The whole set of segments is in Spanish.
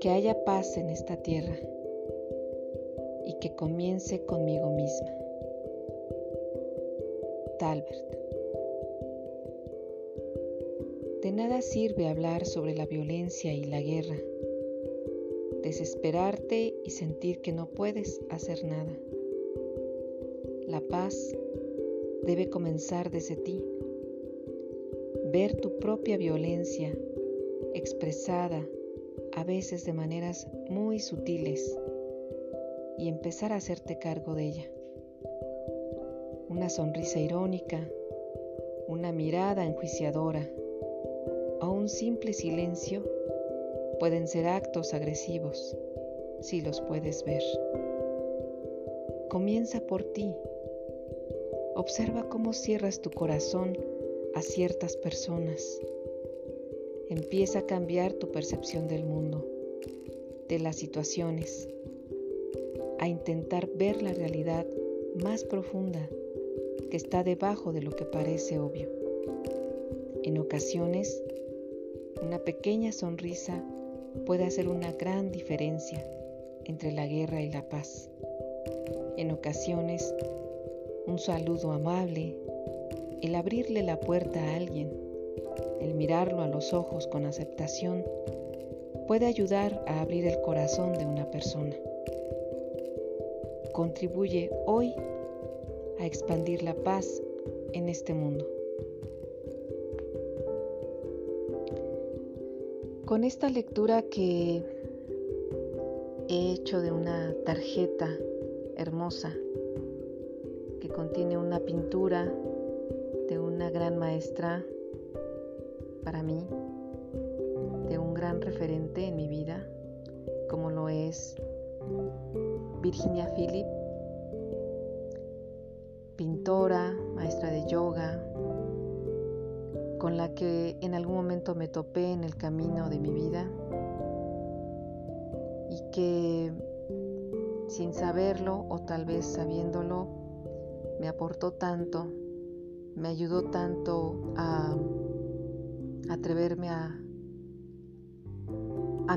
Que haya paz en esta tierra y que comience conmigo misma. Talbert. De nada sirve hablar sobre la violencia y la guerra, desesperarte y sentir que no puedes hacer nada. La paz debe comenzar desde ti. Ver tu propia violencia expresada a veces de maneras muy sutiles y empezar a hacerte cargo de ella. Una sonrisa irónica, una mirada enjuiciadora o un simple silencio pueden ser actos agresivos si los puedes ver. Comienza por ti. Observa cómo cierras tu corazón a ciertas personas Empieza a cambiar tu percepción del mundo, de las situaciones, a intentar ver la realidad más profunda que está debajo de lo que parece obvio. En ocasiones, una pequeña sonrisa puede hacer una gran diferencia entre la guerra y la paz. En ocasiones, un saludo amable, el abrirle la puerta a alguien, el mirarlo a los ojos con aceptación puede ayudar a abrir el corazón de una persona. Contribuye hoy a expandir la paz en este mundo. Con esta lectura que he hecho de una tarjeta hermosa que contiene una pintura de una gran maestra para mí de un gran referente en mi vida, como lo es Virginia Philip, pintora, maestra de yoga, con la que en algún momento me topé en el camino de mi vida y que sin saberlo o tal vez sabiéndolo me aportó tanto, me ayudó tanto a atreverme a,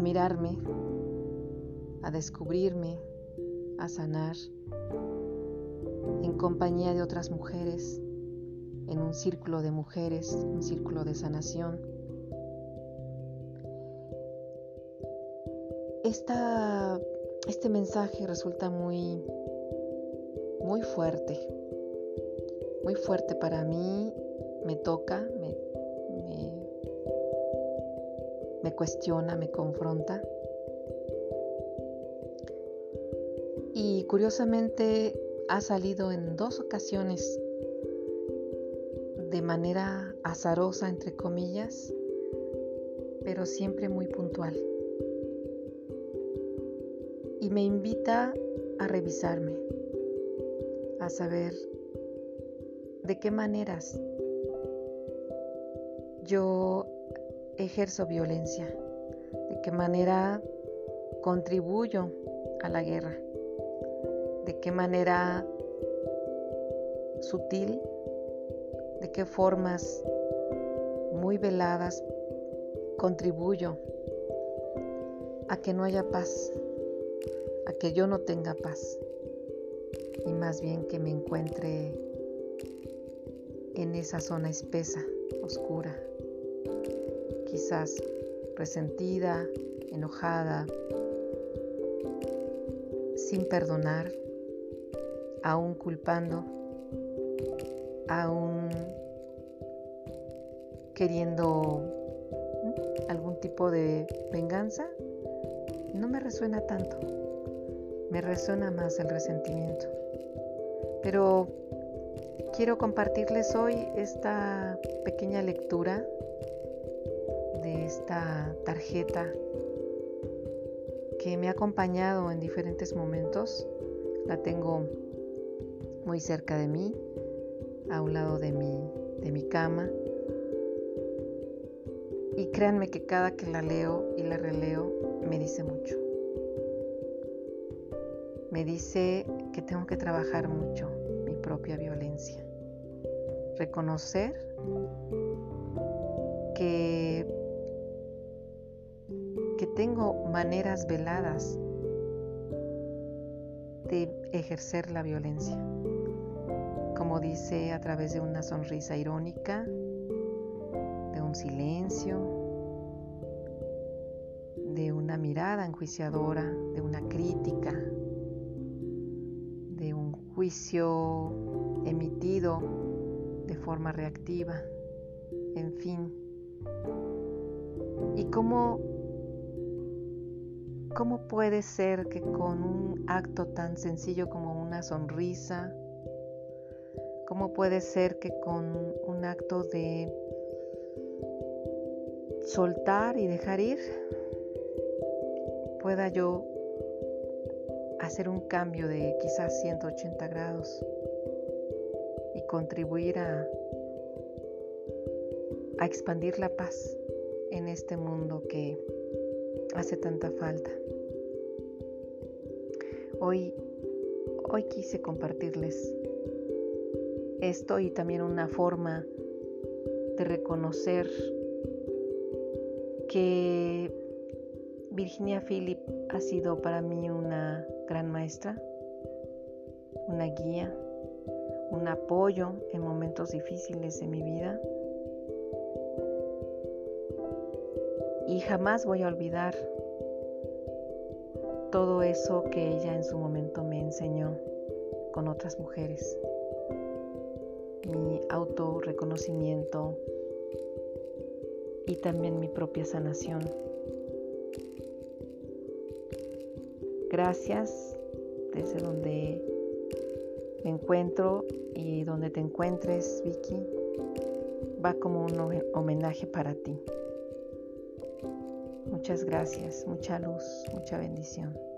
mirarme, a descubrirme, a sanar en compañía de otras mujeres, en un círculo de mujeres, un círculo de sanación. Este mensaje resulta muy, muy fuerte, muy fuerte para mí, me toca, me cuestiona, me confronta. Y curiosamente ha salido en dos ocasiones de manera azarosa, entre comillas, pero siempre muy puntual. Y me invita a revisarme, a saber de qué maneras yo ejerzo violencia, de qué manera contribuyo a la guerra, de qué manera sutil, de qué formas muy veladas contribuyo a que no haya paz, a que yo no tenga paz y más bien que me encuentre en esa zona espesa, oscura, quizás resentida, enojada, sin perdonar, aún culpando, aún queriendo algún tipo de venganza, no me resuena tanto. Me resuena más el resentimiento. Pero quiero compartirles hoy esta pequeña lectura de esta tarjeta que me ha acompañado en diferentes momentos. La tengo muy cerca de mí, a un lado de mi, de mi cama. Y créanme que cada que la leo y la releo me dice mucho. Me dice que tengo que trabajar mucho mi propia violencia. Reconocer que, que tengo maneras veladas de ejercer la violencia. Como dice, a través de una sonrisa irónica, de un silencio, de una mirada enjuiciadora, de una crítica, de un juicio emitido de forma reactiva, en fin. Y cómo ¿Cómo puede ser que con un acto tan sencillo como una sonrisa, cómo puede ser que con un acto de soltar y dejar ir, pueda yo hacer un cambio de quizás 180 grados y contribuir a, a expandir la paz en este mundo que hace tanta falta. Hoy, hoy quise compartirles esto y también una forma de reconocer que Virginia Philip ha sido para mí una gran maestra, una guía, un apoyo en momentos difíciles de mi vida y jamás voy a olvidar todo eso que ella en su momento me enseñó con otras mujeres. Mi autorreconocimiento y también mi propia sanación. Gracias desde donde me encuentro y donde te encuentres, Vicky, va como un homenaje para ti. Muchas gracias, mucha luz, mucha bendición.